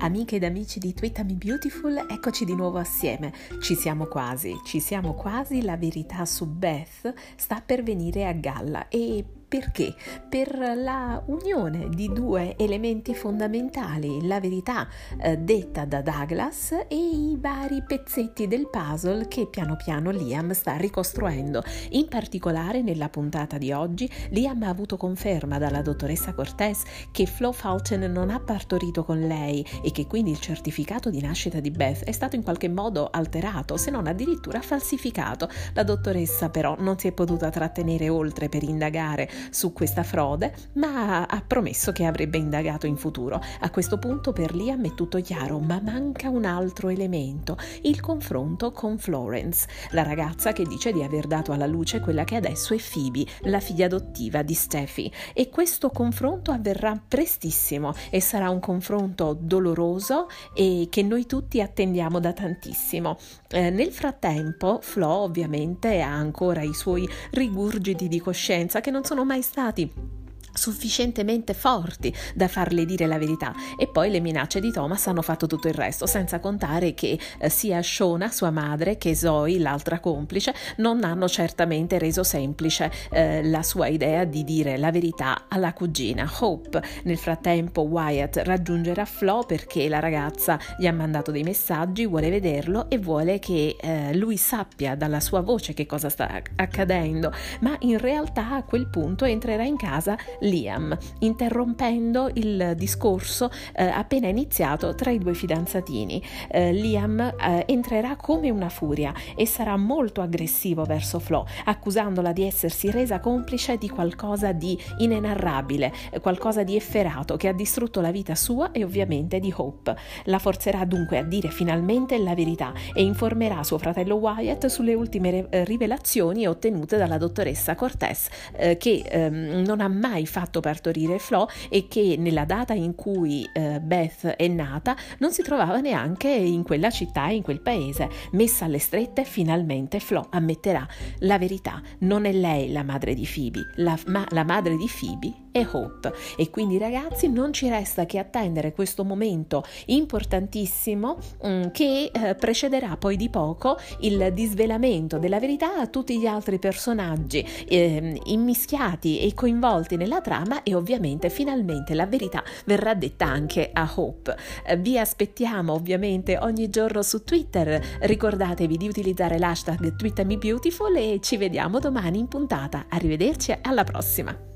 Amiche ed amici di Twitter Me Beautiful, eccoci di nuovo assieme. Ci siamo quasi, ci siamo quasi, la verità su Beth sta per venire a galla e perché? Per la unione di due elementi fondamentali, la verità eh, detta da Douglas e i vari pezzetti del puzzle che piano piano Liam sta ricostruendo. In particolare nella puntata di oggi Liam ha avuto conferma dalla dottoressa Cortez che Flo Fulton non ha partorito con lei e che quindi il certificato di nascita di Beth è stato in qualche modo alterato, se non addirittura falsificato. La dottoressa però non si è potuta trattenere oltre per indagare su questa frode, ma ha promesso che avrebbe indagato in futuro. A questo punto per Liam è tutto chiaro, ma manca un altro elemento, il confronto con Florence, la ragazza che dice di aver dato alla luce quella che adesso è Phoebe, la figlia adottiva di Steffi. E questo confronto avverrà prestissimo e sarà un confronto doloroso e che noi tutti attendiamo da tantissimo. Eh, nel frattempo, Flo ovviamente ha ancora i suoi rigurgiti di coscienza che non sono mai stati sufficientemente forti da farle dire la verità. E poi le minacce di Thomas hanno fatto tutto il resto senza contare che eh, sia Shona sua madre che Zoe l'altra complice non hanno certamente reso semplice eh, la sua idea di dire la verità alla cugina. Hope nel frattempo Wyatt raggiungerà Flo perché la ragazza gli ha mandato dei messaggi vuole vederlo e vuole che eh, lui sappia dalla sua voce che cosa sta accadendo. Ma in realtà a quel punto entrerà in casa Liam, interrompendo il discorso eh, appena iniziato tra i due fidanzatini. Eh, Liam eh, entrerà come una furia e sarà molto aggressivo verso Flo, accusandola di essersi resa complice di qualcosa di inenarrabile, qualcosa di efferato che ha distrutto la vita sua e ovviamente di Hope. La forzerà dunque a dire finalmente la verità e informerà suo fratello Wyatt sulle ultime rivelazioni ottenute dalla dottoressa Cortez, eh, che ehm, non ha mai fatto partorire Flo e che nella data in cui eh, Beth è nata non si trovava neanche in quella città e in quel paese. Messa alle strette, finalmente Flo ammetterà la verità. Non è lei la madre di Phoebe, la, ma la madre di Phoebe e Hope. E quindi ragazzi non ci resta che attendere questo momento importantissimo mh, mm, che eh, precederà poi di poco il disvelamento della verità a tutti gli altri personaggi eh, immischiati e coinvolti nella trama e ovviamente finalmente la verità verrà detta anche a Hope. Eh, vi aspettiamo ovviamente ogni giorno su Twitter, ricordatevi di utilizzare l'hashtag TweetMeBeautiful e ci vediamo domani in puntata. Arrivederci alla prossima!